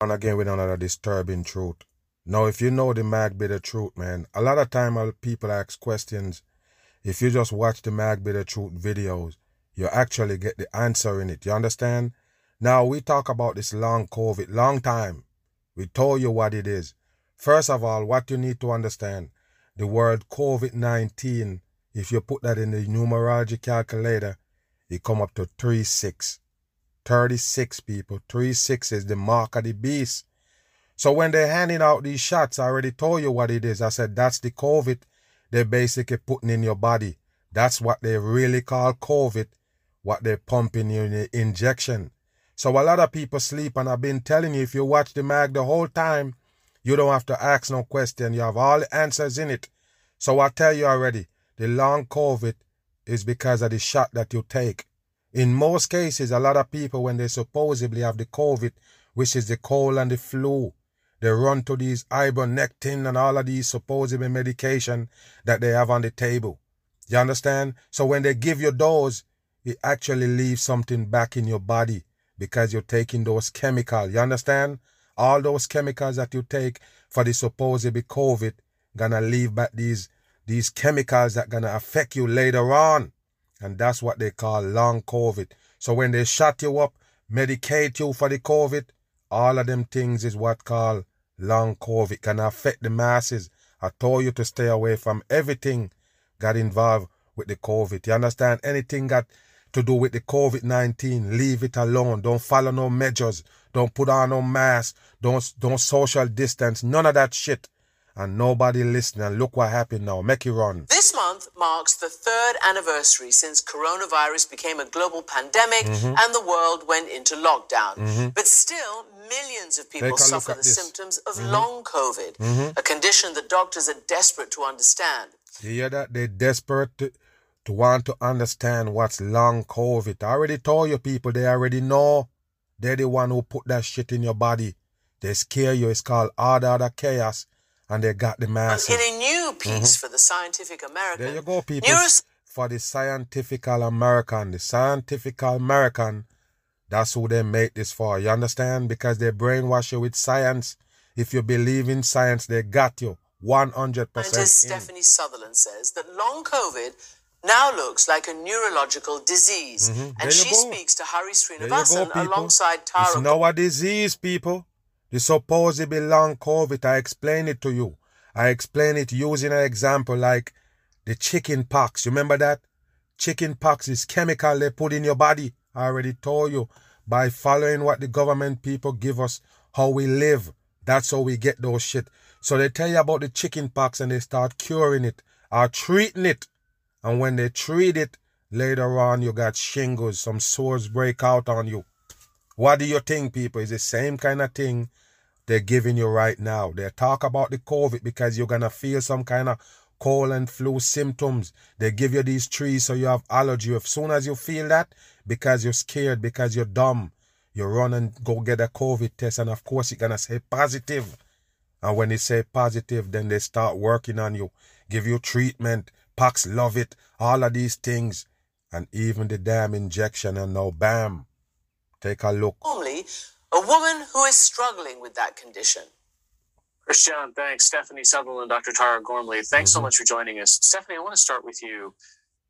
And again with another disturbing truth. Now, if you know the Mag Bitter Truth, man, a lot of time uh, people ask questions. If you just watch the Mag Bitter Truth videos, you actually get the answer in it. You understand? Now we talk about this long COVID, long time. We told you what it is. First of all, what you need to understand, the word COVID-19, if you put that in the numerology calculator, it come up to 3 6. 36 people. 3 6 is the mark of the beast. So when they're handing out these shots, I already told you what it is. I said that's the COVID they're basically putting in your body. That's what they really call COVID, what they're pumping in the injection. So a lot of people sleep, and I've been telling you, if you watch the mag the whole time, you don't have to ask no question. You have all the answers in it. So I tell you already, the long COVID is because of the shot that you take. In most cases, a lot of people, when they supposedly have the COVID, which is the cold and the flu, they run to these ivermectin and all of these supposedly medication that they have on the table. You understand? So when they give you those, it actually leaves something back in your body because you're taking those chemicals. You understand? All those chemicals that you take for the supposedly COVID gonna leave back these these chemicals that gonna affect you later on. And that's what they call long COVID. So when they shut you up, medicate you for the COVID, all of them things is what called long COVID. Can affect the masses. I told you to stay away from everything got involved with the COVID. You understand? Anything got to do with the COVID 19, leave it alone. Don't follow no measures. Don't put on no mask. Don't, don't social distance. None of that shit and nobody listening. Look what happened now. Make it run. This month marks the third anniversary since coronavirus became a global pandemic mm-hmm. and the world went into lockdown. Mm-hmm. But still, millions of people suffer the this. symptoms of mm-hmm. long COVID, mm-hmm. a condition that doctors are desperate to understand. You hear that? They're desperate to, to want to understand what's long COVID. I already told you people, they already know. They're the one who put that shit in your body. They scare you. It's called order other chaos and they got the masses. In a new piece mm-hmm. for the Scientific American. There you go, people. Neuros- for the Scientific American. The Scientific American, that's who they make this for. You understand? Because they brainwash you with science. If you believe in science, they got you 100%. Scientist Stephani Sutherland says that long COVID now looks like a neurological disease. Mm-hmm. And she go. speaks to Hari Sreenivasan go, alongside Tara. It's now a disease, people. The supposedly long COVID, I explain it to you. I explain it using an example like the chicken pox. You remember that? Chicken pox is chemical they put in your body. I already told you. By following what the government people give us, how we live. That's how we get those shit. So they tell you about the chicken pox and they start curing it or treating it. And when they treat it, later on you got shingles, some sores break out on you. What do you think, people? It's the same kind of thing they're giving you right now. They talk about the COVID because you're gonna feel some kind of cold and flu symptoms. They give you these trees so you have allergy. As soon as you feel that, because you're scared, because you're dumb, you run and go get a COVID test, and of course you're gonna say positive. And when they say positive, then they start working on you, give you treatment. Paxlovid, all of these things, and even the damn injection, and now bam, take a look. Normally, a woman who is struggling with that condition. Christian, thanks. Stephani Sutherland, Dr. Tara Ghormley, thanks mm-hmm. so much for joining us. Stephani, I want to start with you.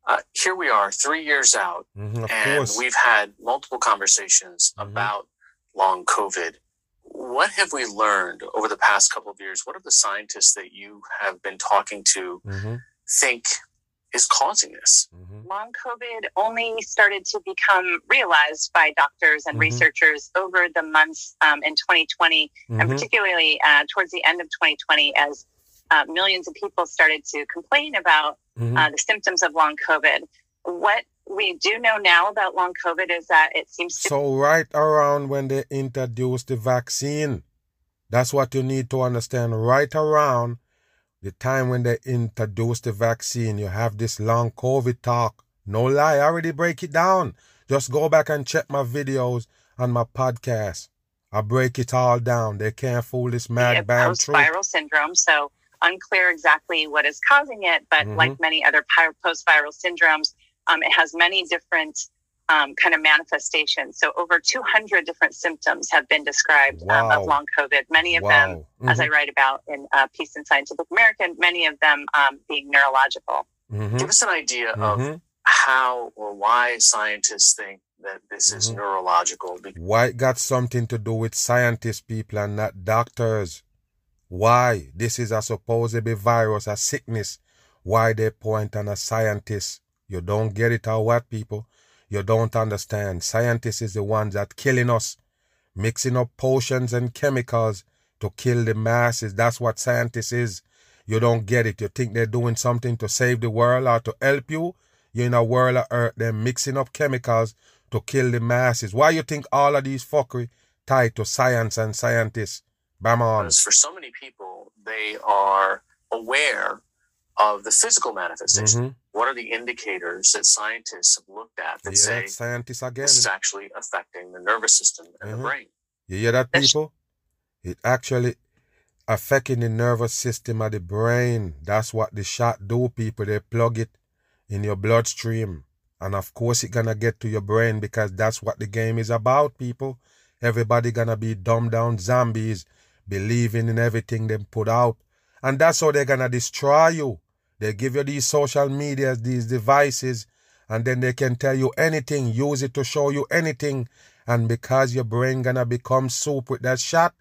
Uh, here we are, three years out, mm-hmm, and course. we've had multiple conversations mm-hmm. about long COVID. What have we learned over the past couple of years? What are the scientists that you have been talking to mm-hmm. think is causing this. Mm-hmm. Long COVID only started to become realized by doctors and mm-hmm. researchers over the months um, in 2020, mm-hmm. and particularly uh, towards the end of 2020, as uh, millions of people started to complain about mm-hmm. uh, the symptoms of long COVID. What we do know now about long COVID is that it seems to. So, right around when they introduced the vaccine, That's what you need to understand right around the time when they introduced the vaccine. You have this long COVID talk. No lie, I already break it down. Just go back and check my videos on my podcast. I break it all down. They can't fool this mad band. Post-viral syndrome. So unclear exactly what is causing it, but mm-hmm. like many other post-viral syndromes, um, it has many different um, kind of manifestations. So over 200 different symptoms have been described wow. um, of long COVID. Many of wow. them, mm-hmm. as I write about in uh, Piece in Scientific American, many of them um, being neurological. Mm-hmm. Give us an idea of mm-hmm. how or why scientists think that this is mm-hmm. neurological. Why it got something to do with scientists, people, and not doctors? Why this is a supposed virus, a sickness? Why they point on a scientist? You don't get it or what, people? You don't understand. Scientists is the ones that killing us, mixing up potions and chemicals to kill the masses. That's what scientists is. You don't get it. You think they're doing something to save the world or to help you? You're in a world of earth. They're mixing up chemicals to kill the masses. Why you think all of these fuckery tied to science and scientists? Bam on. Because for so many people, they are aware of the physical manifestation. Mm-hmm. What are the indicators that scientists have looked at that say scientists again. this is actually affecting the nervous system and mm-hmm. the brain? You hear that, people? It actually affecting the nervous system of the brain. That's what the shot do, people. They plug it in your bloodstream. And of course, it gonna get to your brain because that's what the game is about, people. Everybody gonna be dumbed down zombies, believing in everything they put out. And that's how they're gonna destroy you. They give you these social medias, these devices, and then they can tell you anything, use it to show you anything. And because your brain gonna become soup with that shot,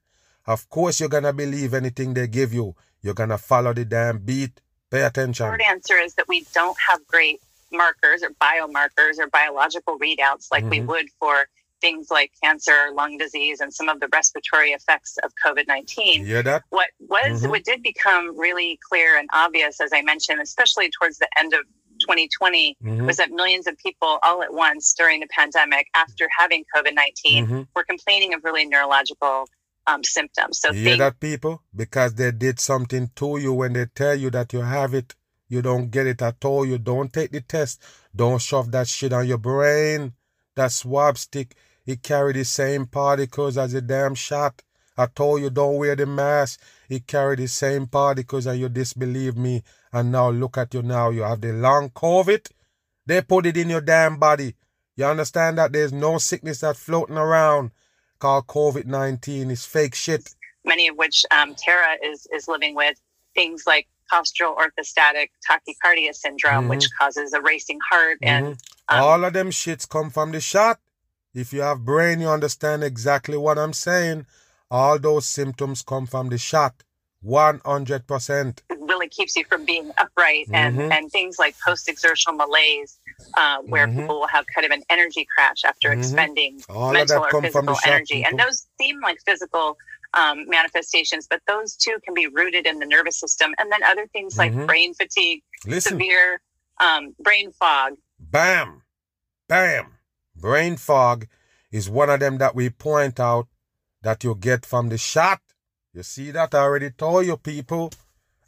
of course you're gonna believe anything they give you. You're gonna follow the damn beat. Pay attention. Short answer is that we don't have great markers or biomarkers or biological readouts like mm-hmm. we would for things like cancer, lung disease, and some of the respiratory effects of COVID nineteen. Yeah, that what was mm-hmm. what did become really clear and obvious, as I mentioned, especially towards the end of 2020, mm-hmm. was that millions of people all at once during the pandemic, after having COVID 19, mm-hmm. were complaining of really neurological um, symptoms. So, you think- that people because they did something to you when they tell you that you have it you don't get it at all. You don't take the test. Don't shove that shit on your brain. That swab stick, it carry the same particles as a damn shot. I told you don't wear the mask. It carry the same particles and you disbelieve me. And now look at you now. You have the long COVID. They put it in your damn body. You understand that there's no sickness that's floating around called COVID-19. It's fake shit. Many of which um, Tara is, is living with. Things like postural orthostatic tachycardia syndrome, mm-hmm. which causes a racing heart. Mm-hmm. And um, all of them shits come from the shot. If you have brain, you understand exactly what I'm saying. All those symptoms come from the shot. 100%. It really keeps you from being upright and, mm-hmm. and things like post exertional malaise, uh, where mm-hmm. people will have kind of an energy crash after mm-hmm. expending All mental or physical energy. and those seem like physical um, manifestations, but those too can be rooted in the nervous system. And then other things like mm-hmm. brain fatigue, Listen. severe um, brain fog. Bam, bam. Brain fog is one of them that we point out that you get from the shot. You see that? I already told you people.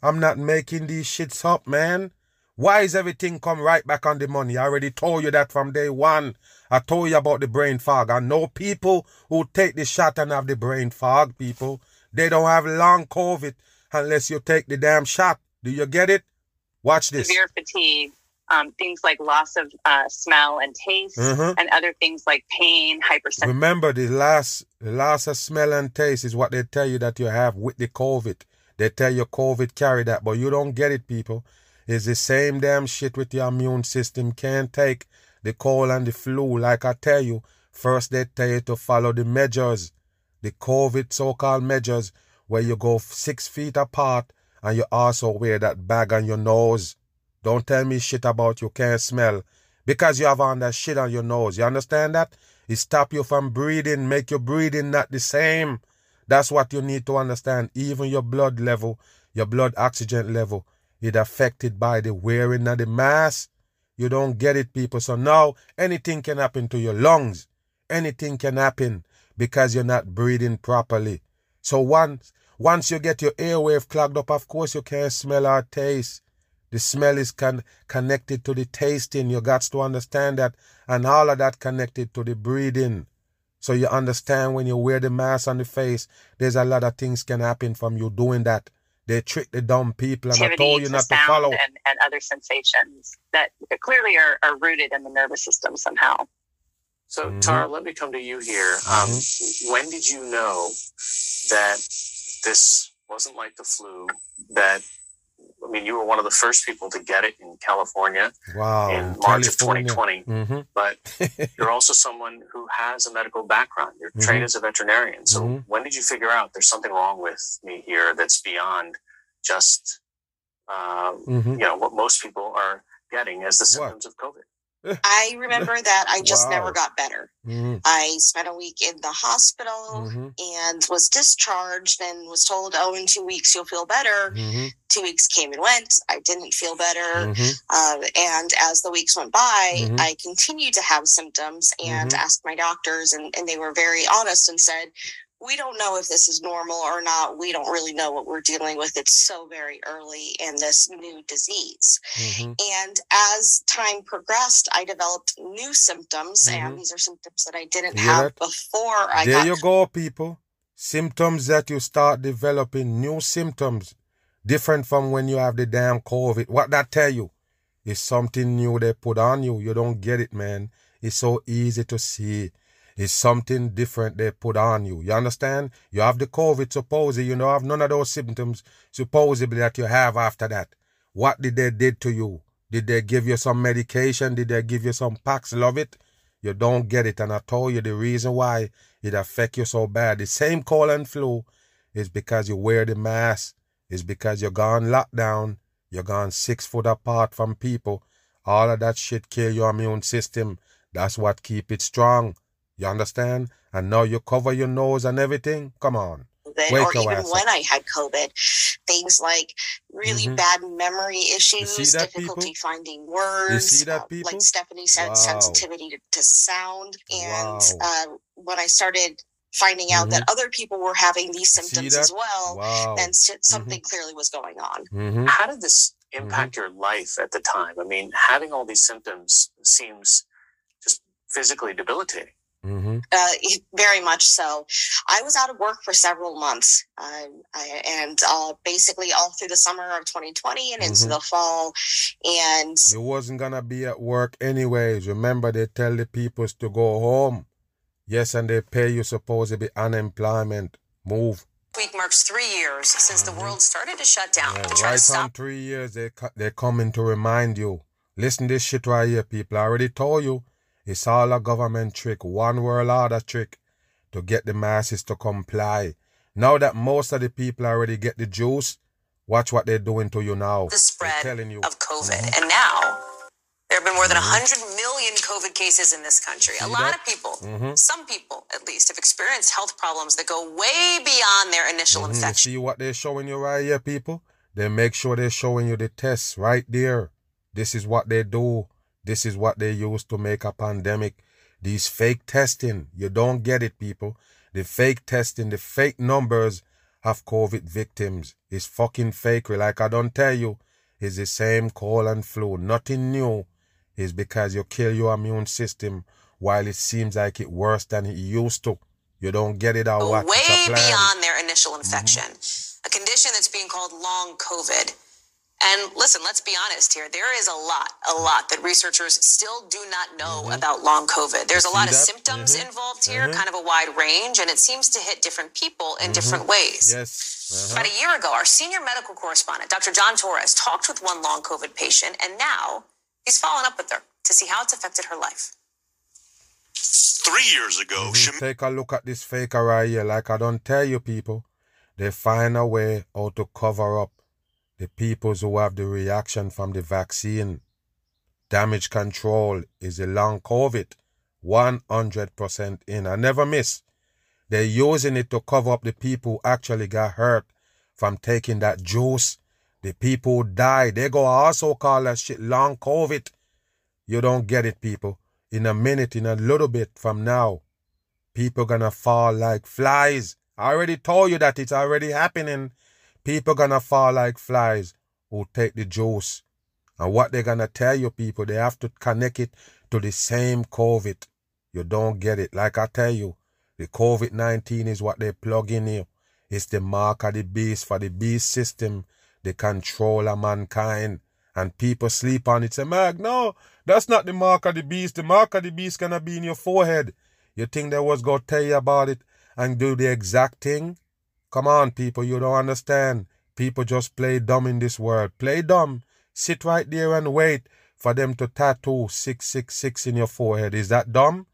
I'm not making these shits up, man. Why is everything come right back on the money? I already told you that from day one. I told you about the brain fog. I know people who take the shot and have the brain fog, people. They don't have long COVID unless you take the damn shot. Do you get it? Watch this. Severe fatigue, um, things like loss of uh, smell and taste, mm-hmm. and other things like pain, hypersensitivity. Remember, the last, loss of smell and taste is what they tell you that you have with the COVID. They tell you COVID carry that, but you don't get it, people. It's the same damn shit with your immune system. Can't take the cold and the flu. Like I tell you, first they tell you to follow the measures, the COVID so called measures, where you go six feet apart and you also wear that bag on your nose. Don't tell me shit about you can't smell because you have on that shit on your nose. You understand that? It stop you from breathing, make your breathing not the same. That's what you need to understand. Even your blood level, your blood oxygen level, it affected by the wearing of the mask. You don't get it, people. So now anything can happen to your lungs. Anything can happen because you're not breathing properly. So once once you get your airwave clogged up, of course you can't smell or taste. The smell is con- connected to the tasting. You got to understand that. And all of that connected to the breathing. So you understand when you wear the mask on the face, there's a lot of things can happen from you doing that. They trick the dumb people and I told you not to follow. And, and other sensations that clearly are, are rooted in the nervous system somehow. So, mm-hmm. Tara, let me come to you here. Um, mm-hmm. When did you know that this wasn't like the flu? That I mean, you were one of the first people to get it in California wow, in March California. of 2020. Mm-hmm. But you're also someone who has a medical background. You're trained mm-hmm. as a veterinarian. So mm-hmm. when did you figure out there's something wrong with me here that's beyond just, uh, you know, what most people are getting as the symptoms what? of COVID? I remember that I just wow. never got better. Mm-hmm. I spent a week in the hospital mm-hmm. and was discharged and was told, oh, in two weeks you'll feel better. Mm-hmm. Two weeks came and went. I didn't feel better. Uh, and as the weeks went by, mm-hmm. I continued to have symptoms and mm-hmm. asked my doctors, and, and they were very honest and said, we don't know if this is normal or not. We don't really know what we're dealing with. It's so very early in this new disease. Mm-hmm. And as time progressed, I developed new symptoms, mm-hmm. and these are symptoms that I didn't have before I There you go, people. Symptoms that you start developing, new symptoms, different from when you have the damn COVID. What that tell you? It's something new they put on you. You don't get it, man. It's so easy to see it's something different they put on you. You understand? You have the COVID, supposedly, you don't have none of those symptoms, supposedly, that you have after that. What did they did to you? Did they give you some medication? Did they give you some Paxlovid? You don't get it. And I told you the reason why it affect you so bad. The same cold and flu is because you wear the mask. It's because you're gone lockdown. You're gone six foot apart from people. All of that shit kill your immune system. That's what keep it strong. You understand? And now you cover your nose and everything. Come on. Then, or even when I had COVID, things like really mm-hmm. bad memory issues, difficulty people? finding words, uh, like Stephani said, wow. sensitivity to, to, sound. And wow. uh, when I started finding out mm-hmm. that other people were having these symptoms as well, wow. then something mm-hmm. clearly was going on. Mm-hmm. How did this impact mm-hmm. your life at the time? I mean, having all these symptoms seems just physically debilitating. Mm-hmm. Uh, very much so. I was out of work for several months, uh, I, and uh, basically all through the summer of 2020 and mm-hmm. into the fall. And you wasn't gonna be at work anyways. Remember, they tell the peoples to go home. Yes, and they pay you supposed to be unemployment. Move. Week marks three years since mm-hmm. the world started to shut down. Yeah, to right to on three years, they they coming to remind you. Listen, this shit right here, people. I already told you it's all a government trick, one world order trick to get the masses to comply. Now that most of the people already get the juice, watch what they're doing to you now. The spread you. of COVID. Mm-hmm. And now there have been more than mm-hmm. 100 million COVID cases in this country. See a lot that? of people, mm-hmm. some people at least, have experienced health problems that go way beyond their initial mm-hmm. infection. See what they're showing you right here, people? They make sure they're showing you the tests right there. This is what they do. This is what they use to make a pandemic. These fake testing. You don't get it, people. The fake testing, the fake numbers of COVID victims is fucking fake. Like I don't tell you, it's the same cold and flu. Nothing new is because you kill your immune system while it seems like it worse than it used to. You don't get it out. Way beyond their initial infection. Mm-hmm. A condition that's being called long COVID. And listen, let's be honest here. There is a lot, a lot that researchers still do not know mm-hmm. about long COVID. There's a lot of symptoms mm-hmm. involved here, mm-hmm. kind of a wide range, and it seems to hit different people in mm-hmm. different ways. Yes. Uh-huh. About a year ago, our senior medical correspondent, Dr. John Torres, talked with one long COVID patient, and now he's following up with her to see how it's affected her life. Three years ago, mm-hmm. she... take a look at this faker right here. Like I don't tell you, people, they find a way how to cover up the peoples who have the reaction from the vaccine. Damage control is a long COVID, 100% in. I never miss. They're using it to cover up the people who actually got hurt from taking that juice. The people died, they go also call that shit long COVID. You don't get it, people. In a minute, in a little bit from now, people gonna fall like flies I already told you that it's already happening. People gonna fall like flies who take the juice. And what they're gonna tell you people, they have to connect it to the same COVID. You don't get it. Like I tell you, the COVID-19 is what they plug in here. It's the mark of the beast for the beast system, the control of mankind. And people sleep on it. Say, Mag, no, that's not the mark of the beast. The mark of the beast gonna be in your forehead. You think they was gonna tell you about it and do the exact thing? Come on, people, you don't understand. People just play dumb in this world. Play dumb. Sit right there and wait for them to tattoo 666 in your forehead. Is that dumb?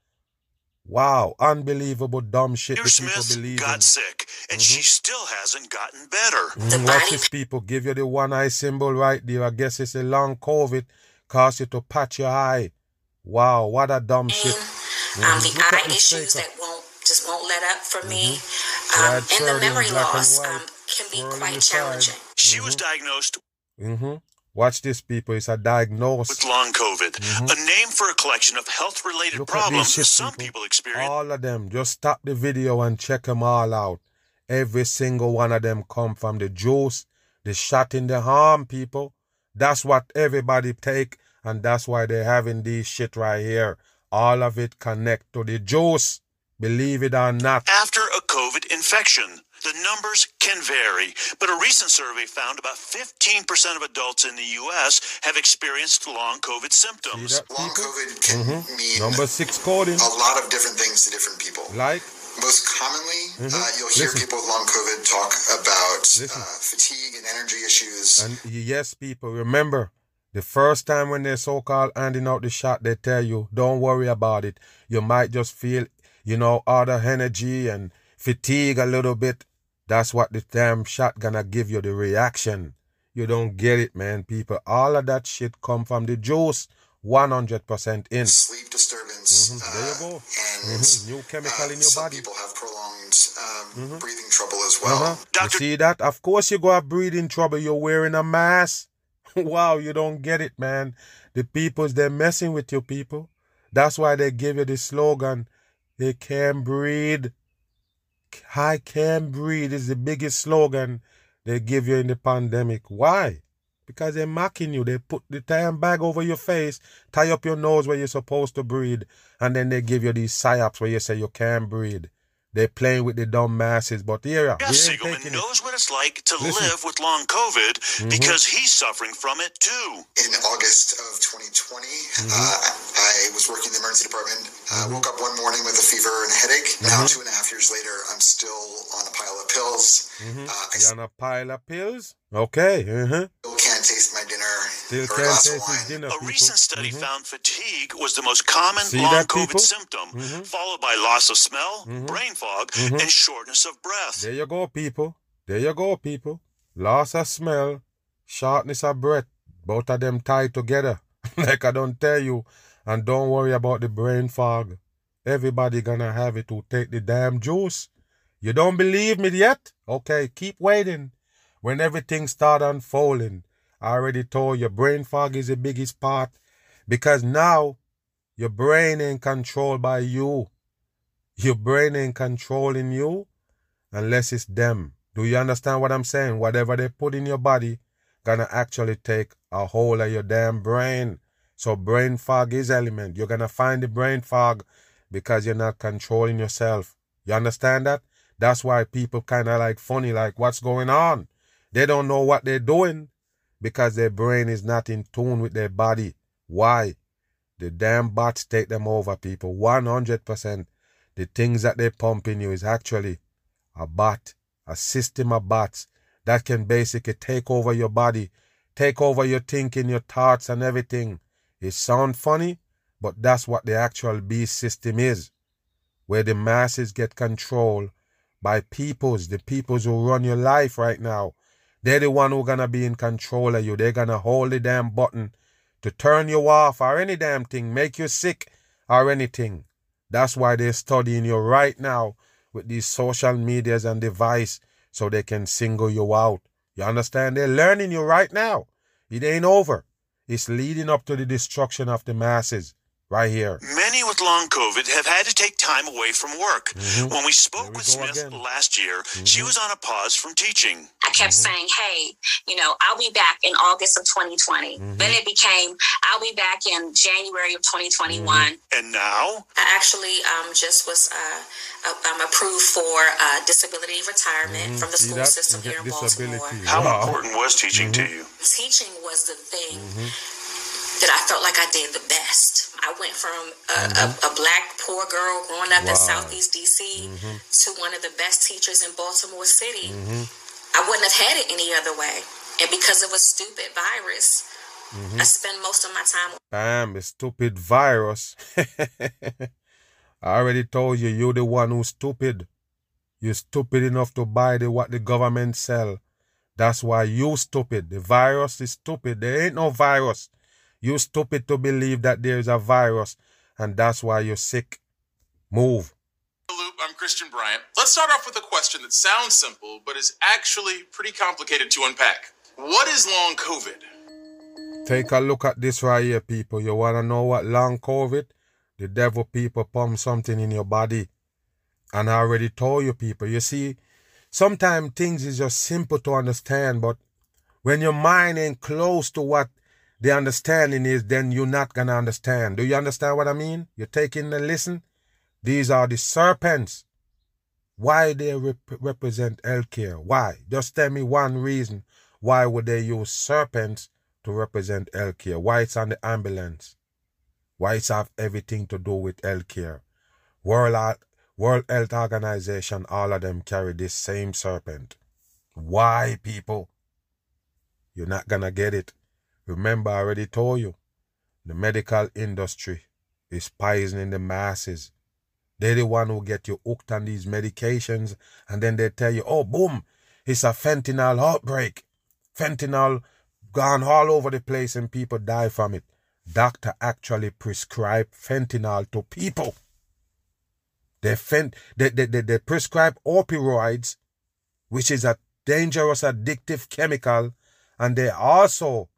Wow, unbelievable dumb shit that people Smith believe got in. sick, and mm-hmm. she still hasn't gotten better. Mm-hmm. Watch this, people. Give you the one eye symbol right there. I guess it's a long COVID. Cause you to patch your eye. Wow, what a dumb shit. Um, mm-hmm. the eye issues that won't just won't let up for me, mm-hmm. Um, and the memory loss um, can be quite challenging. She was mm-hmm. diagnosed. Mm-hmm. Watch this, people. It's a diagnosis. With long COVID, mm-hmm. a name for a collection of health related problems shit, some people. people experience. All of them. Just stop the video and check them all out. Every single one of them come from the juice, the shot in the arm, people. That's what everybody take, and that's why they're having this shit right here. All of it connect to the juice. Believe it or not. After a COVID infection. The numbers can vary, but a recent survey found about 15% of adults in the U.S. have experienced long COVID symptoms. Long COVID can mm-hmm. mean Number six coding. a lot of different things to different people. Like? Most commonly, mm-hmm. uh, you'll hear Listen. people with long COVID talk about uh, fatigue and energy issues. And yes, people, remember, the first time when they're so called handing out the shot, they tell you, don't worry about it. You might just feel, you know, other energy and fatigue a little bit. That's what the damn shot gonna give you the reaction. You don't get it, man, people. All of that shit come from the juice. 100% in. Sleep disturbance. Mm-hmm. There you go. Uh, and mm-hmm. new chemical uh, in your some body. people have prolonged um, mm-hmm. breathing trouble as well. Uh-huh. You see that? Of course you go have breathing trouble. You're wearing a mask. wow, you don't get it, man. The peoples, they're messing with you, people. That's why they give you the slogan, they can't breathe. I can breathe is the biggest slogan they give you in the pandemic. Why? Because they're mocking you. They put the damn bag over your face, tie up your nose where you're supposed to breathe, and then they give you these psyops where you say you can't breathe. They're playing with the dumb masses, but here, Gus Siegelman knows it. what it's like to Listen. live with long COVID mm-hmm. because he's suffering from it too. In August of 2020, mm-hmm. uh, I was working in the emergency department. Uh, mm-hmm. Woke up one morning with a fever and a headache. Now, mm-hmm. two and a half years later, I'm still on a pile of pills. Mm-hmm. Uh, You're on a pile of pills? Okay. Uh-huh. Still can't taste my dinner. Still can't taste his dinner. A people. recent study mm-hmm. found fatigue was the most common See long that, COVID symptom, followed by loss of smell, brain fog, mm-hmm. and shortness of breath. There you go, people. There you go, people. Loss of smell, shortness of breath. Both of them tied together. like I don't tell you. And don't worry about the brain fog. Everybody gonna have it to take the damn juice. You don't believe me yet? Okay, keep waiting. When everything start unfolding, I already told you brain fog is the biggest part because now your brain ain't controlled by you. Your brain ain't controlling you unless it's them. Do you understand what I'm saying? Whatever they put in your body gonna actually take a hold of your damn brain. So brain fog is element. You're gonna find the brain fog because you're not controlling yourself. You understand that? That's why people kind of like funny, like what's going on? They don't know what they're doing because their brain is not in tune with their body. Why? The damn bots take them over, people. 100% the things that they pump in you is actually a bot, a system of bots that can basically take over your body, take over your thinking, your thoughts, and everything. It sounds funny, but that's what the actual beast system is, where the masses get control by peoples, the peoples who run your life right now. They're the one who gonna be in control of you. They're gonna hold the damn button to turn you off or any damn thing, make you sick or anything. That's why they're studying you right now with these social medias and device so they can single you out. You understand? They're learning you right now. It ain't over. It's leading up to the destruction of the masses. Right here. Many with long COVID have had to take time away from work. Mm-hmm. When we spoke we with Smith again. last year, mm-hmm. she was on a pause from teaching. I kept mm-hmm. saying, hey, you know, I'll be back in August of 2020. Mm-hmm. Then it became, I'll be back in January of 2021. Mm-hmm. And now? I actually um, just was uh, um, approved for uh, disability retirement mm-hmm. from the school system here in Baltimore. How wow. important was teaching to you? Teaching was the thing that I felt like I did the best. I went from a, mm-hmm. a, a black poor girl growing up wow. in Southeast DC mm-hmm. to one of the best teachers in Baltimore City. Mm-hmm. I wouldn't have had it any other way. And because of a stupid virus, I spend most of my time. Bam, a stupid virus. I already told you, you're the one who's stupid. You're stupid enough to buy the what the government sell. That's why you stupid. The virus is stupid. There ain't no virus. You stupid to believe that there is a virus and that's why you're sick. Move. I'm Christian Bryant. Let's start off with a question that sounds simple, but is actually pretty complicated to unpack. What is long COVID? Take a look at this right here, people. You want to know what long COVID? The devil people pump something in your body. And I already told you, people. You see, sometimes things is just simple to understand, but when your mind ain't close to what the understanding is then you're not going to understand. Do you understand what I mean? You're taking the listen. These are the serpents. Why they rep- represent healthcare? Why? Just tell me one reason. Why would they use serpents to represent healthcare? Why it's on the ambulance? Why it's have everything to do with healthcare? World, World Health Organization, all of them carry this same serpent. Why, people? You're not gonna get it. Remember, I already told you, the medical industry is poisoning the masses. They're the one who get you hooked on these medications, and then they tell you, oh, boom, it's a fentanyl outbreak. Fentanyl gone all over the place and people die from it. Doctor actually prescribe fentanyl to people. They, fent- they, they, they, they prescribe opioids, which is a dangerous addictive chemical, and they also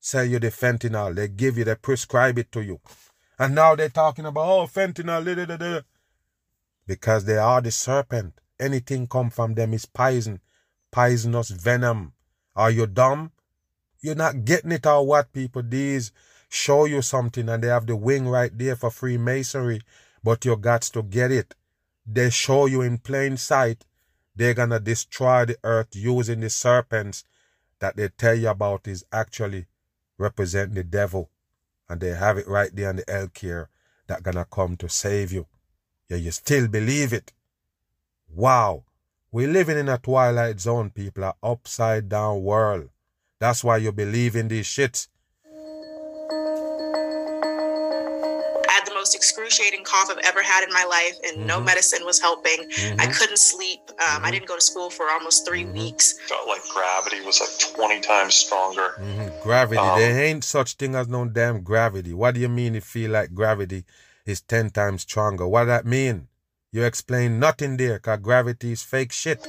sell you the fentanyl. They give you, they prescribe it to you. And now they're talking about, oh, fentanyl, da, da, da, because they are the serpent. Anything come from them is poison, poisonous venom. Are you dumb? You're not getting it or what, people? These show you something and they have the wing right there for Freemasonry, but you got to get it. They show you in plain sight. They're gonna destroy the earth using the serpents that they tell you about is actually represent the devil. And they have it right there in the healthcare that gonna come to save you. Yeah, you still believe it. Wow. We're living in a twilight zone, people, an upside down world. That's why you believe in these shits. most excruciating cough I've ever had in my life, and mm-hmm. no medicine was helping. Mm-hmm. I couldn't sleep. Um, mm-hmm. I didn't go to school for almost 3 mm-hmm. weeks. Felt like gravity was like 20 times stronger. Mm-hmm. Gravity. Um, there ain't such thing as no damn gravity. What do you mean it feel like gravity is 10 times stronger? What that mean? You explain nothing there, cause gravity is fake shit.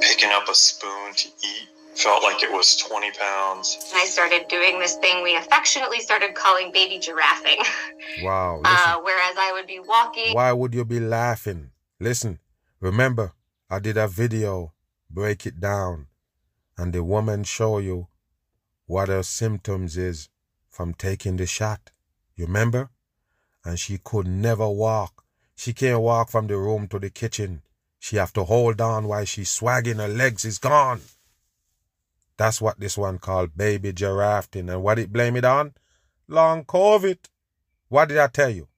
Picking up a spoon to eat felt like it was 20 pounds. And I started doing this thing we affectionately started calling baby giraffing. Wow. Uh, whereas I would be walking. Why would you be laughing? Listen, remember, I did a video, break it down, and the woman show you what her symptoms is from taking the shot. You remember? And she could never walk. She can't walk from the room to the kitchen. She have to hold on while she's swagging her legs is gone. That's what this one called baby giraffing. And what it blame it on? Long COVID. What did I tell you?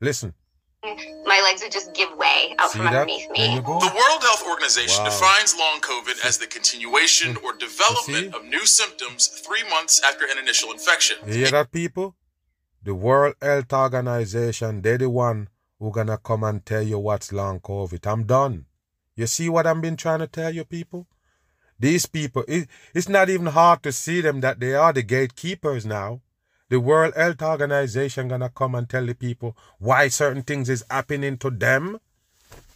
Listen. My legs would just give way out See from that? underneath me. The World Health Organization wow. defines long COVID as the continuation or development of new symptoms three months after an initial infection. You hear that, people? The World Health Organization, they're the one who gonna come and tell you what's long COVID. I'm done. You see what I've been trying to tell you, people? These people, it, it's not even hard to see them that they are the gatekeepers now. The World Health Organization gonna come and tell the people why certain things is happening to them.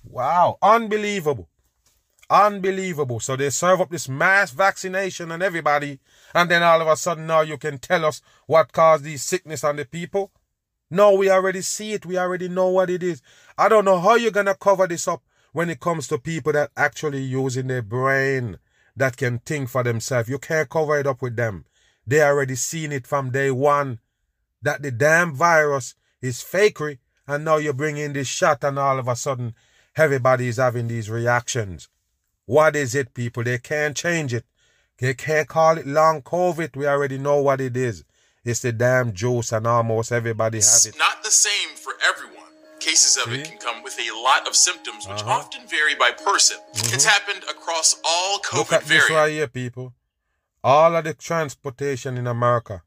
Wow, unbelievable. Unbelievable. So they serve up this mass vaccination on everybody, and then all of a sudden now you can tell us what caused these sickness on the people. No, we already see it. We already know what it is. I don't know how you're to cover this up when it comes to people that actually using their brain that can think for themselves. You can't cover it up with them. They already seen it from day one that the damn virus is fakery and now you bring in this shot and all of a sudden everybody is having these reactions. What is it, people? They can't change it. They can't call it long COVID. We already know what it is. It's the damn juice, and almost everybody has it. It's Not the same for everyone. Cases of See? it can come with a lot of symptoms, which uh-huh. often vary by person. Mm-hmm. It's happened across all COVID Look at variants. this right here, people. All of the transportation in America,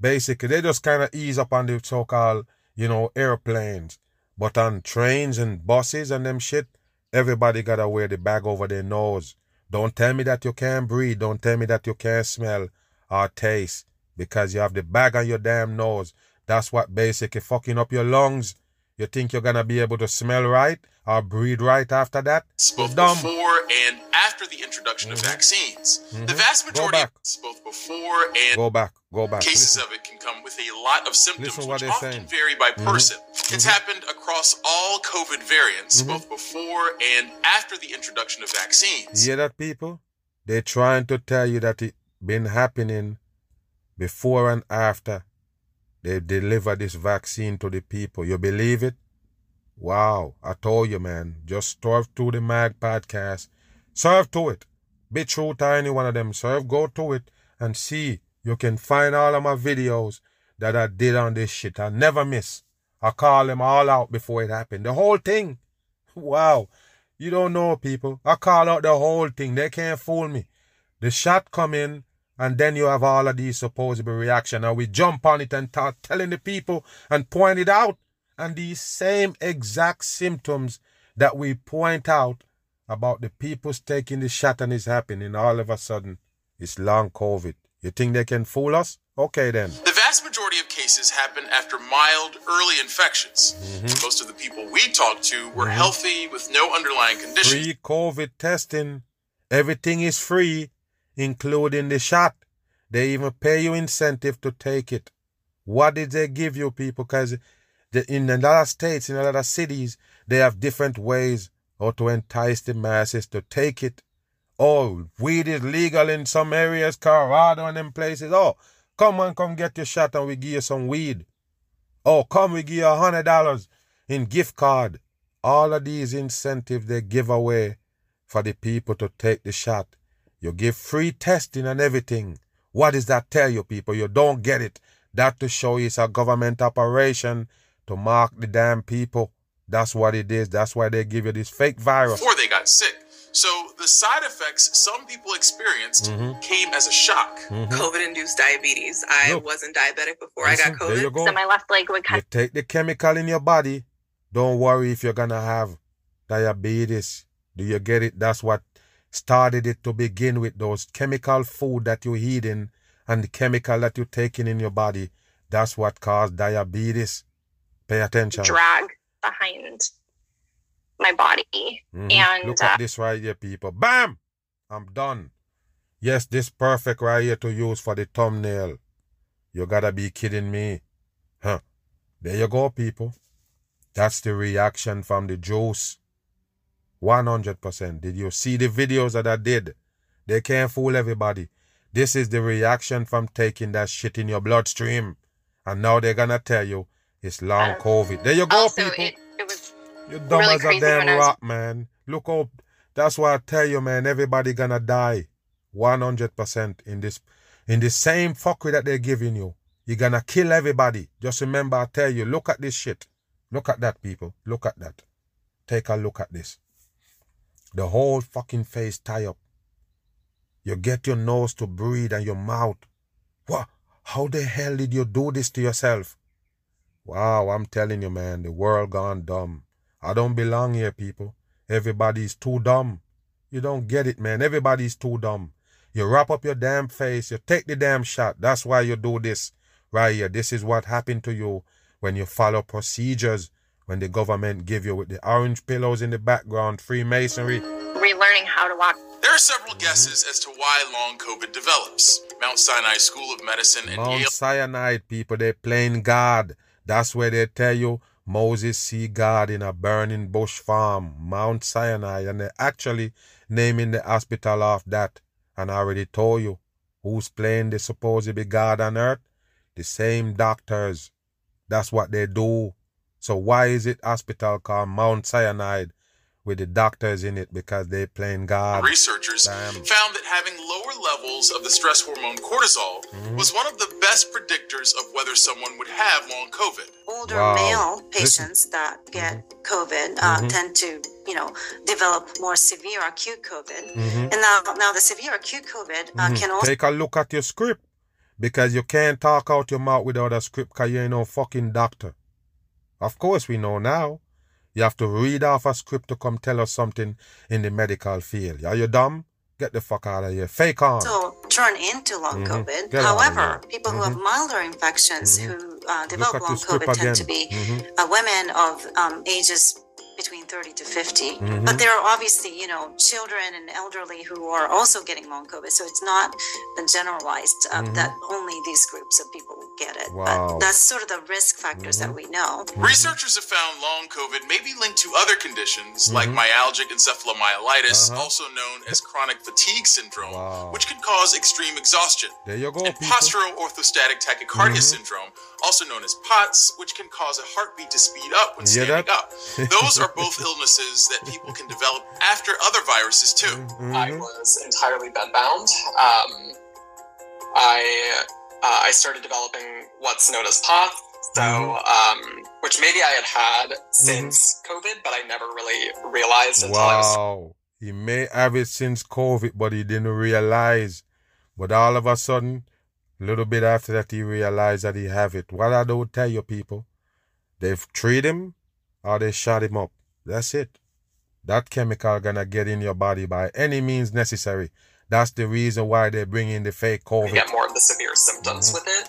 basically, they just kind of ease up on the so-called, you know, airplanes. But on trains and buses and them shit, everybody gotta wear the bag over their nose. Don't tell me that you can't breathe. Don't tell me that you can't smell or taste because you have the bag on your damn nose. That's what basically fucking up your lungs. You think you're gonna be able to smell right or breathe right after that? Both dumb. before and after the introduction mm-hmm. of vaccines. Mm-hmm. The vast majority of both before and go back, go back. Cases Listen. of it can come with a lot of symptoms, which often saying. vary by mm-hmm. person. Mm-hmm. It's happened across all COVID variants, mm-hmm. both before and after the introduction of vaccines. You hear that, people? They're trying to tell you that it been happening before and after they deliver this vaccine to the people. You believe it? Wow, I told you, man. Just serve to the MAG podcast. Serve to it. Be true to any one of them. Serve, go to it and see. You can find all of my videos that I did on this shit. I never miss. I call them all out before it happened. The whole thing. Wow. You don't know, people. I call out the whole thing. They can't fool me. The shot come in, and then you have all of these supposable reaction. Now we jump on it and start telling the people and point it out. And these same exact symptoms that we point out about the people taking the shot and it's happening, all of a sudden it's long COVID. You think they can fool us? Okay then. The vast majority of cases happen after mild early infections. Mm-hmm. Most of the people we talked to were mm-hmm. healthy with no underlying condition. Free COVID testing. Everything is free including the shot. They even pay you incentive to take it. What did they give you, people? Because in a lot of states, in a lot of cities, they have different ways or to entice the masses to take it. Oh, weed is legal in some areas, Colorado and them places. Oh, come on, come get your shot and we give you some weed. Oh, come, we give you a hundred dollars in gift card. All of these incentives they give away for the people to take the shot. You give free testing and everything. What does that tell you, people? You don't get it. That to show you it's a government operation to mark the damn people. That's what it is. That's why they give you this fake virus. Before they got sick. So the side effects some people experienced mm-hmm. came as a shock. Mm-hmm. COVID induced diabetes. I Look, wasn't diabetic before listen, I got COVID. There you go. So my left leg would kind You take the chemical in your body. Don't worry if you're gonna have diabetes. Do you get it? That's what started it to begin with those chemical food that you're eating and the chemical that you're taking in your body. That's what caused diabetes. Pay attention. Drag behind my body. Mm-hmm. And look at uh, this right here, people. Bam! I'm done. Yes, this perfect right here to use for the thumbnail. You gotta be kidding me. Huh. There you go, people. That's the reaction from the juice. 100%. Did you see the videos that I did? They can't fool everybody. This is the reaction from taking that shit in your bloodstream. And now they're gonna tell you it's long COVID. There you go, also, people. It, it was You're dumb really as a damn rock, was... man. Look up. That's why I tell you, man, everybody gonna die. 100% in this in the same fuckery that they're giving you. You're gonna kill everybody. Just remember, I tell you, look at this shit. Look at that, people. Look at that. Take a look at this. The whole fucking face tie up. You get your nose to breathe and your mouth. What? How the hell did you do this to yourself? Wow, I'm telling you, man, the world gone dumb. I don't belong here, people. Everybody's too dumb. You don't get it, man. Everybody's too dumb. You wrap up your damn face. You take the damn shot. That's why you do this right here. This is what happened to you when you follow procedures when the government give you with the orange pillows in the background, Freemasonry. Relearning how to walk. There are several guesses as to why long COVID develops. Mount Sinai School of Medicine and Mount Yale. Sinai people, they playing God. That's where they tell you Moses see God in a burning bush farm, Mount Sinai, and they actually naming the hospital off that. And I already told you who's playing the supposed to be God on earth? The same doctors. That's what they do. So why is it hospital called Mount Cyanide with the doctors in it because they playing God. Researchers Damn. found that having lower levels of the stress hormone cortisol mm-hmm. was one of the best predictors of whether someone would have long COVID. Older wow. male patients Listen. that get mm-hmm. COVID uh, mm-hmm. tend to, you know, develop more severe acute COVID. Mm-hmm. And now, now the severe acute COVID uh, mm-hmm. can also take a look at your script because you can't talk out your mouth without a script because you ain't no fucking doctor. Of course, we know now. You have to read off a script to come tell us something in the medical field. Are you dumb? Get the fuck out of here. Fake on. So turn into long mm-hmm. COVID. Get However, people mm-hmm. who have mm-hmm. milder infections mm-hmm. who uh, develop long COVID tend to be mm-hmm. uh, women of um, ages between 30 to 50. Mm-hmm. But there are obviously, you know, children and elderly who are also getting long COVID. So it's not generalized uh, mm-hmm. that only these groups of people get it. Wow. But that's sort of the risk factors mm-hmm. that we know. Researchers have found long COVID may be linked to other conditions like mm-hmm. myalgic encephalomyelitis, uh-huh. also known as chronic fatigue syndrome, wow. which can cause extreme exhaustion. There you go. And postural orthostatic tachycardia mm-hmm. syndrome, also known as POTS, which can cause a heartbeat to speed up when standing up. Those are both illnesses that people can develop after other viruses too. Mm-hmm. I was entirely bedbound. Um, I uh, I started developing what's known as POTS. So, mm-hmm. um, which maybe I had had since mm-hmm. COVID, but I never really realized until wow. I was. He may have it since COVID, but he didn't realize. But all of a sudden, a little bit after that, he realized that he have it. What I don't tell you, people, they've treated him or they shot him up. That's it. That chemical gonna get in your body by any means necessary. That's the reason why they bring in the fake COVID. You get more of the severe symptoms mm-hmm. with it.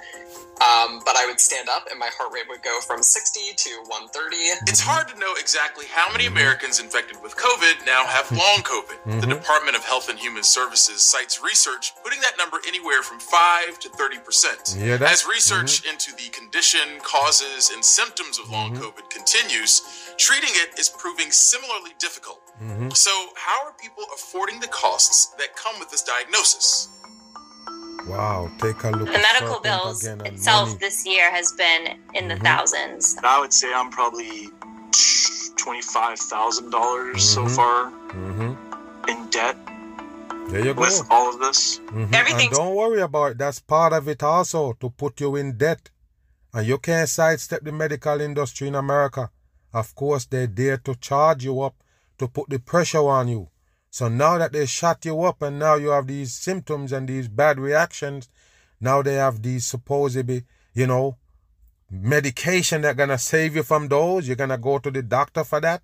Um, but I would stand up and my heart rate would go from 60 to 130. It's hard to know exactly how many Americans infected with COVID now have long COVID. Mm-hmm. The Department of Health and Human Services cites research putting that number anywhere from 5 to 30%. Yeah, As research mm-hmm. into the condition, causes, and symptoms of long mm-hmm. COVID continues, treating it is proving similarly difficult. Mm-hmm. So, how are people affording the costs that come with this diagnosis? Wow, take a look. The medical bills itself money. this year has been in the mm-hmm. thousands. I would say I'm probably twenty-five thousand dollars so mm-hmm. far mm-hmm. in debt. There you go. With all of this, mm-hmm. everything. Don't worry about it. That's part of it also to put you in debt, and you can't sidestep the medical industry in America. Of course, they dare to charge you up to put the pressure on you. So now that they shut you up and now you have these symptoms and these bad reactions, now they have these supposedly, you know, medication that gonna save you from those. You're gonna go to the doctor for that.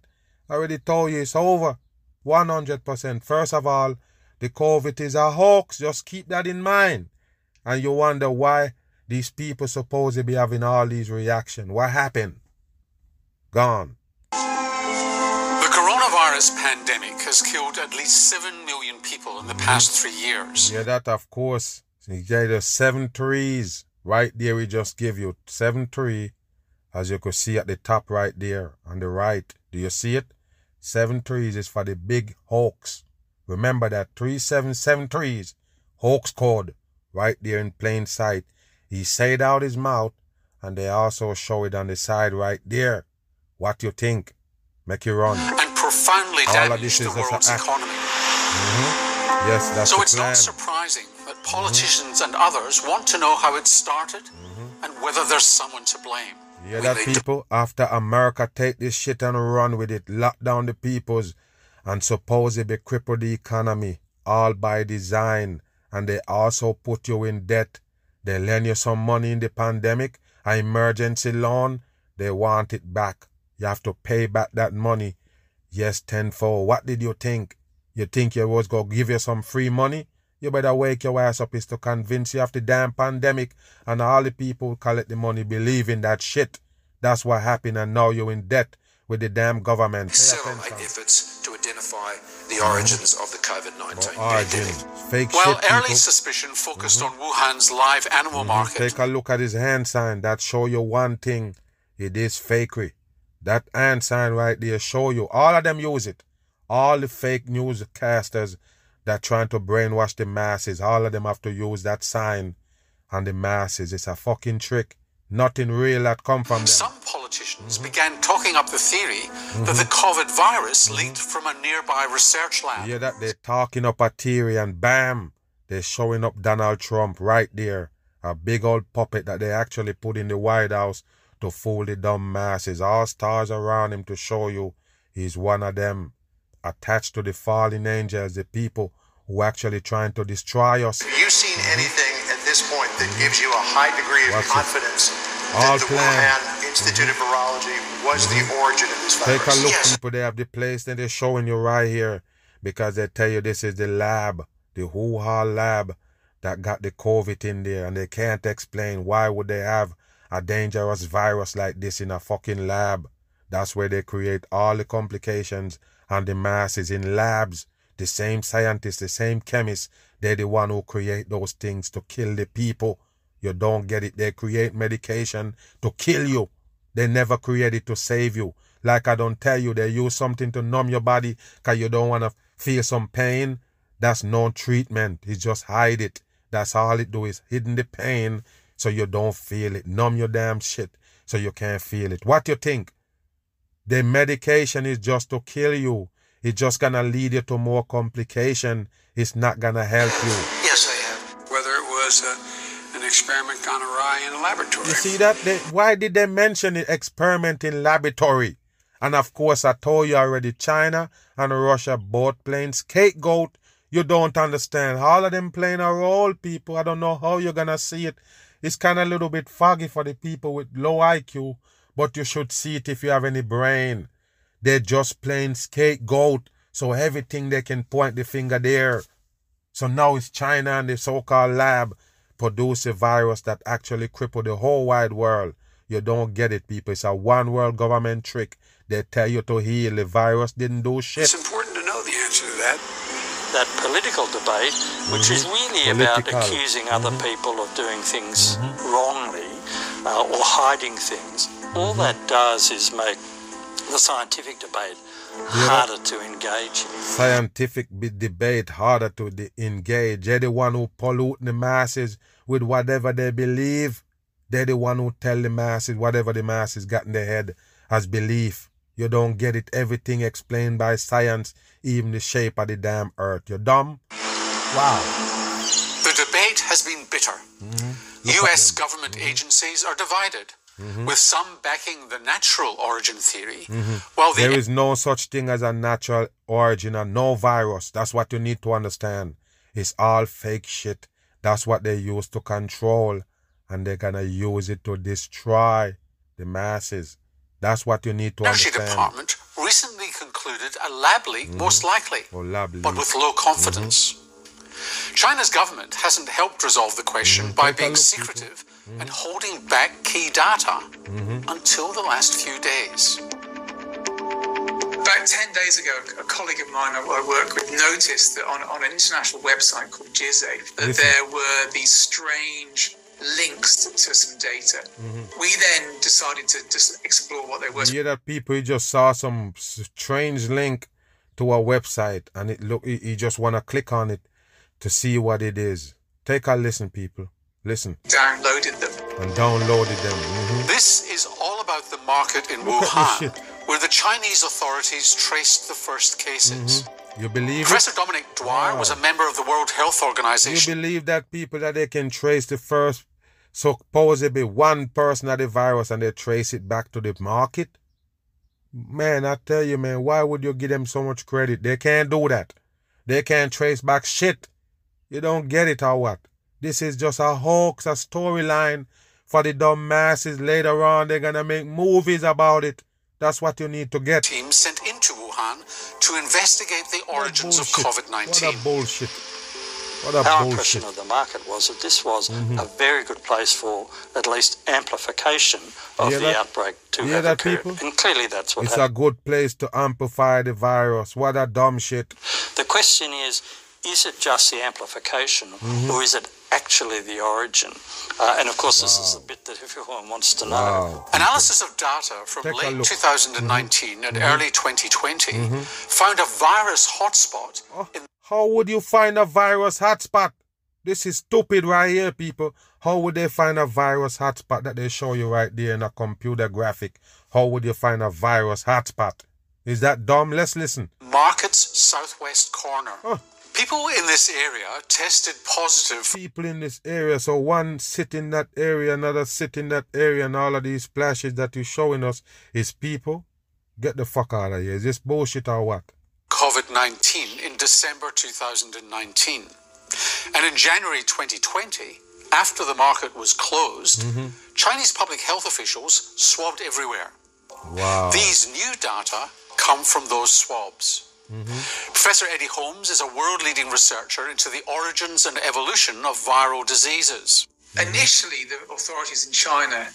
I already told you it's over. 100%. First of all, the COVID is a hoax. Just keep that in mind. And you wonder why these people supposedly be having all these reactions. What happened? Gone coronavirus pandemic has killed at least 7 million people in the past three years. Yeah, that of course. You get the seven trees right there. We just give you seven tree, as you could see at the top right there on the right. Do you see it? Seven trees is for the big hoax. Remember that three seven seven trees, hoax code, right there in plain sight. He said out his mouth, and they also show it on the side right there. What you think? Make you run. Profoundly damaged the world's economy. Mm-hmm. Yes, that's So it's plan. not surprising that politicians mm-hmm. and others want to know how it started mm-hmm. and whether there's someone to blame. Yeah, that people do- after America take this shit and run with it, lock down the peoples and supposedly cripple the economy, all by design. And they also put you in debt. They lend you some money in the pandemic, an emergency loan. They want it back. You have to pay back that money. Yes, tenfold. What did you think? You think you was to give you some free money? You better wake your ass up is to convince you of the damn pandemic and all the people who collect the money believe in that shit. That's what happened and now you're in debt with the damn government. Accelerate efforts to identify the origins of the COVID-19 origins. Fake While shit, early suspicion focused mm-hmm. on Wuhan's live animal mm-hmm. market. Take a look at his hand sign. That show you one thing It is fakery. That hand sign right there show you. All of them use it. All the fake newscasters that trying to brainwash the masses, all of them have to use that sign on the masses. It's a fucking trick. Nothing real that come from them. Some politicians mm-hmm. began talking up the theory mm-hmm. that the COVID virus mm-hmm. leaked from a nearby research lab. Yeah, that they're talking up a theory and bam, they're showing up Donald Trump right there. A big old puppet that they actually put in the White House to fool the dumb masses. All stars around him to show you he's one of them attached to the fallen angels, the people who actually trying to destroy us. Have you seen anything at this point that gives you a high degree of What's confidence it? that the Wuhan Institute mm-hmm. of Virology was mm-hmm. the origin of this virus? Take a look, yes. people. They have the place that they're showing you right here because they tell you this is the lab, the Wuhan lab that got the COVID in there, and they can't explain why would they have a dangerous virus like this in a fucking lab. That's where they create all the complications and the masses in labs. The same scientists, the same chemists, they're the one who create those things to kill the people. You don't get it. They create medication to kill you. They never create it to save you. Like I don't tell you, they use something to numb your body because you don't want to feel some pain. That's no treatment. It's just hide it. That's all it do is hidden the pain so you don't feel it. Numb your damn shit so you can't feel it. What you think? The medication is just to kill you. It's just gonna lead you to more complication. It's not gonna help you. Yes, I have. Whether it was a, an experiment gone awry in a laboratory. You see that? They, why did they mention the experiment in laboratory? And of course, I told you already, China and Russia both playing scapegoat. You don't understand. All of them playing a role, people. I don't know how you're gonna see it. It's kind of a little bit foggy for the people with low IQ, but you should see it if you have any brain. They're just plain scapegoat, so everything they can point the finger there. So now it's China and the so-called lab produce a virus that actually cripple the whole wide world. You don't get it, people. It's a one world government trick. They tell you to heal. The virus didn't do shit. It's important to know the answer to that that political debate, which mm-hmm. is really Political. about accusing mm-hmm. other people of doing things mm-hmm. wrongly uh, or hiding things, all mm-hmm. that does is make the scientific debate harder to engage in. Scientific debate harder to de- engage. They're the one who pollute the masses with whatever they believe. They're the one who tell the masses whatever the masses got in their head as belief. You don't get it. Everything explained by science, even the shape of the damn earth. You're dumb? Wow. The debate has been bitter. Mm-hmm. U.S. government mm-hmm. agencies are divided. Mm-hmm. With some backing the natural origin theory, mm-hmm. while the there is no such thing as a natural origin and no virus. That's what you need to understand. It's all fake shit. That's what they use to control, and they're gonna use it to destroy the masses. That's what you need to Energy understand. Department recently concluded a lab leak, mm-hmm. most likely, oh, lab but with low confidence. Mm-hmm. China's government hasn't helped resolve the question mm-hmm. by Take being secretive mm-hmm. and holding back key data mm-hmm. until the last few days. About 10 days ago, a colleague of mine I work with noticed that on, on an international website called GISAID, that there were these strange links to some data. Mm-hmm. We then decided to just explore what they were. Yeah, that people just saw some strange link to a website and it look you just want to click on it to see what it is. Take a listen, people. Listen. Downloaded them. And downloaded them. Mm-hmm. This is all about the market in look Wuhan, where the Chinese authorities traced the first cases. Mm-hmm. You believe Professor it? Dominic Dwyer wow. was a member of the World Health Organization. You believe that people that they can trace the first supposedly one person had the virus and they trace it back to the market? Man, I tell you, man, why would you give them so much credit? They can't do that. They can't trace back shit. You don't get it or what? This is just a hoax, a storyline for the dumb masses. Later on, they're gonna make movies about it. That's what you need to get. Team sent into Wuhan to investigate the origins of COVID 19. What a bullshit. What a Our bullshit. impression of the market was that this was mm-hmm. a very good place for at least amplification of the that? outbreak to have that, occurred. People? And clearly that's what It's happened. a good place to amplify the virus. What a dumb shit. The question is is it just the amplification mm-hmm. or is it actually the origin? Uh, and of course, wow. this is the bit that everyone wants to know. Wow. Analysis of data from Take late 2019 mm-hmm. and mm-hmm. early 2020 mm-hmm. found a virus hotspot. Oh, how would you find a virus hotspot? This is stupid right here, people. How would they find a virus hotspot that they show you right there in a computer graphic? How would you find a virus hotspot? Is that dumb? Let's listen. Market's southwest corner. Huh. People in this area tested positive. People in this area. So one sit in that area, another sit in that area, and all of these splashes that you're showing us is people. Get the fuck out of here. Is this bullshit or what? COVID 19 in December 2019. And in January 2020, after the market was closed, mm-hmm. Chinese public health officials swabbed everywhere. Wow. These new data come from those swabs. Mm-hmm. Professor Eddie Holmes is a world leading researcher into the origins and evolution of viral diseases. Mm-hmm. Initially, the authorities in China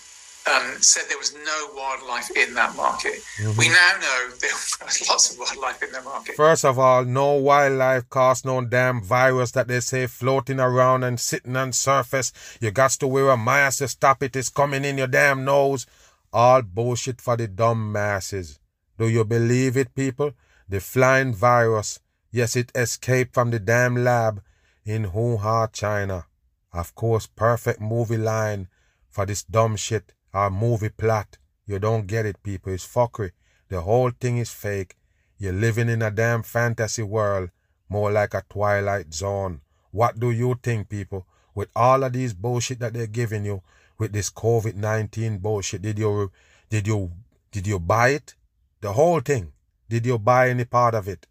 um, said there was no wildlife in that market. Mm-hmm. We now know there was lots of wildlife in the market. First of all, no wildlife caused no damn virus that they say floating around and sitting on surface. You got to wear a mask to stop it. It's coming in your damn nose. All bullshit for the dumb masses. Do you believe it, people? The flying virus, yes, it escaped from the damn lab in Wuhan, China. Of course, perfect movie line for this dumb shit our movie plot. You don't get it, people. It's fuckery. The whole thing is fake. You're living in a damn fantasy world, more like a twilight zone. What do you think, people? With all of these bullshit that they're giving you, with this COVID nineteen bullshit, did you did you did you buy it? The whole thing. Did you buy any part of it?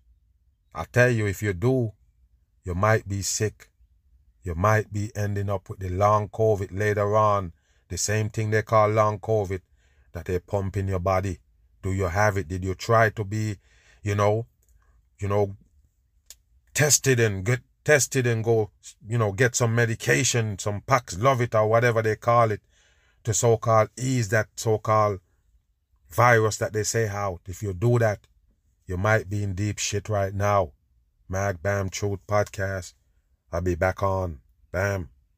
I tell you, if you do, you might be sick. You might be ending up with the long COVID later on the same thing they call long COVID that they pump in your body. Do you have it? Did you try to be, you know, you know, tested and get tested and go, you know, get some medication, some Paxlovid or whatever they call it, to so-called ease that so-called virus that they say out. If you do that, you might be in deep shit right now. Mag Bam Truth Podcast. I'll be back on. Bam.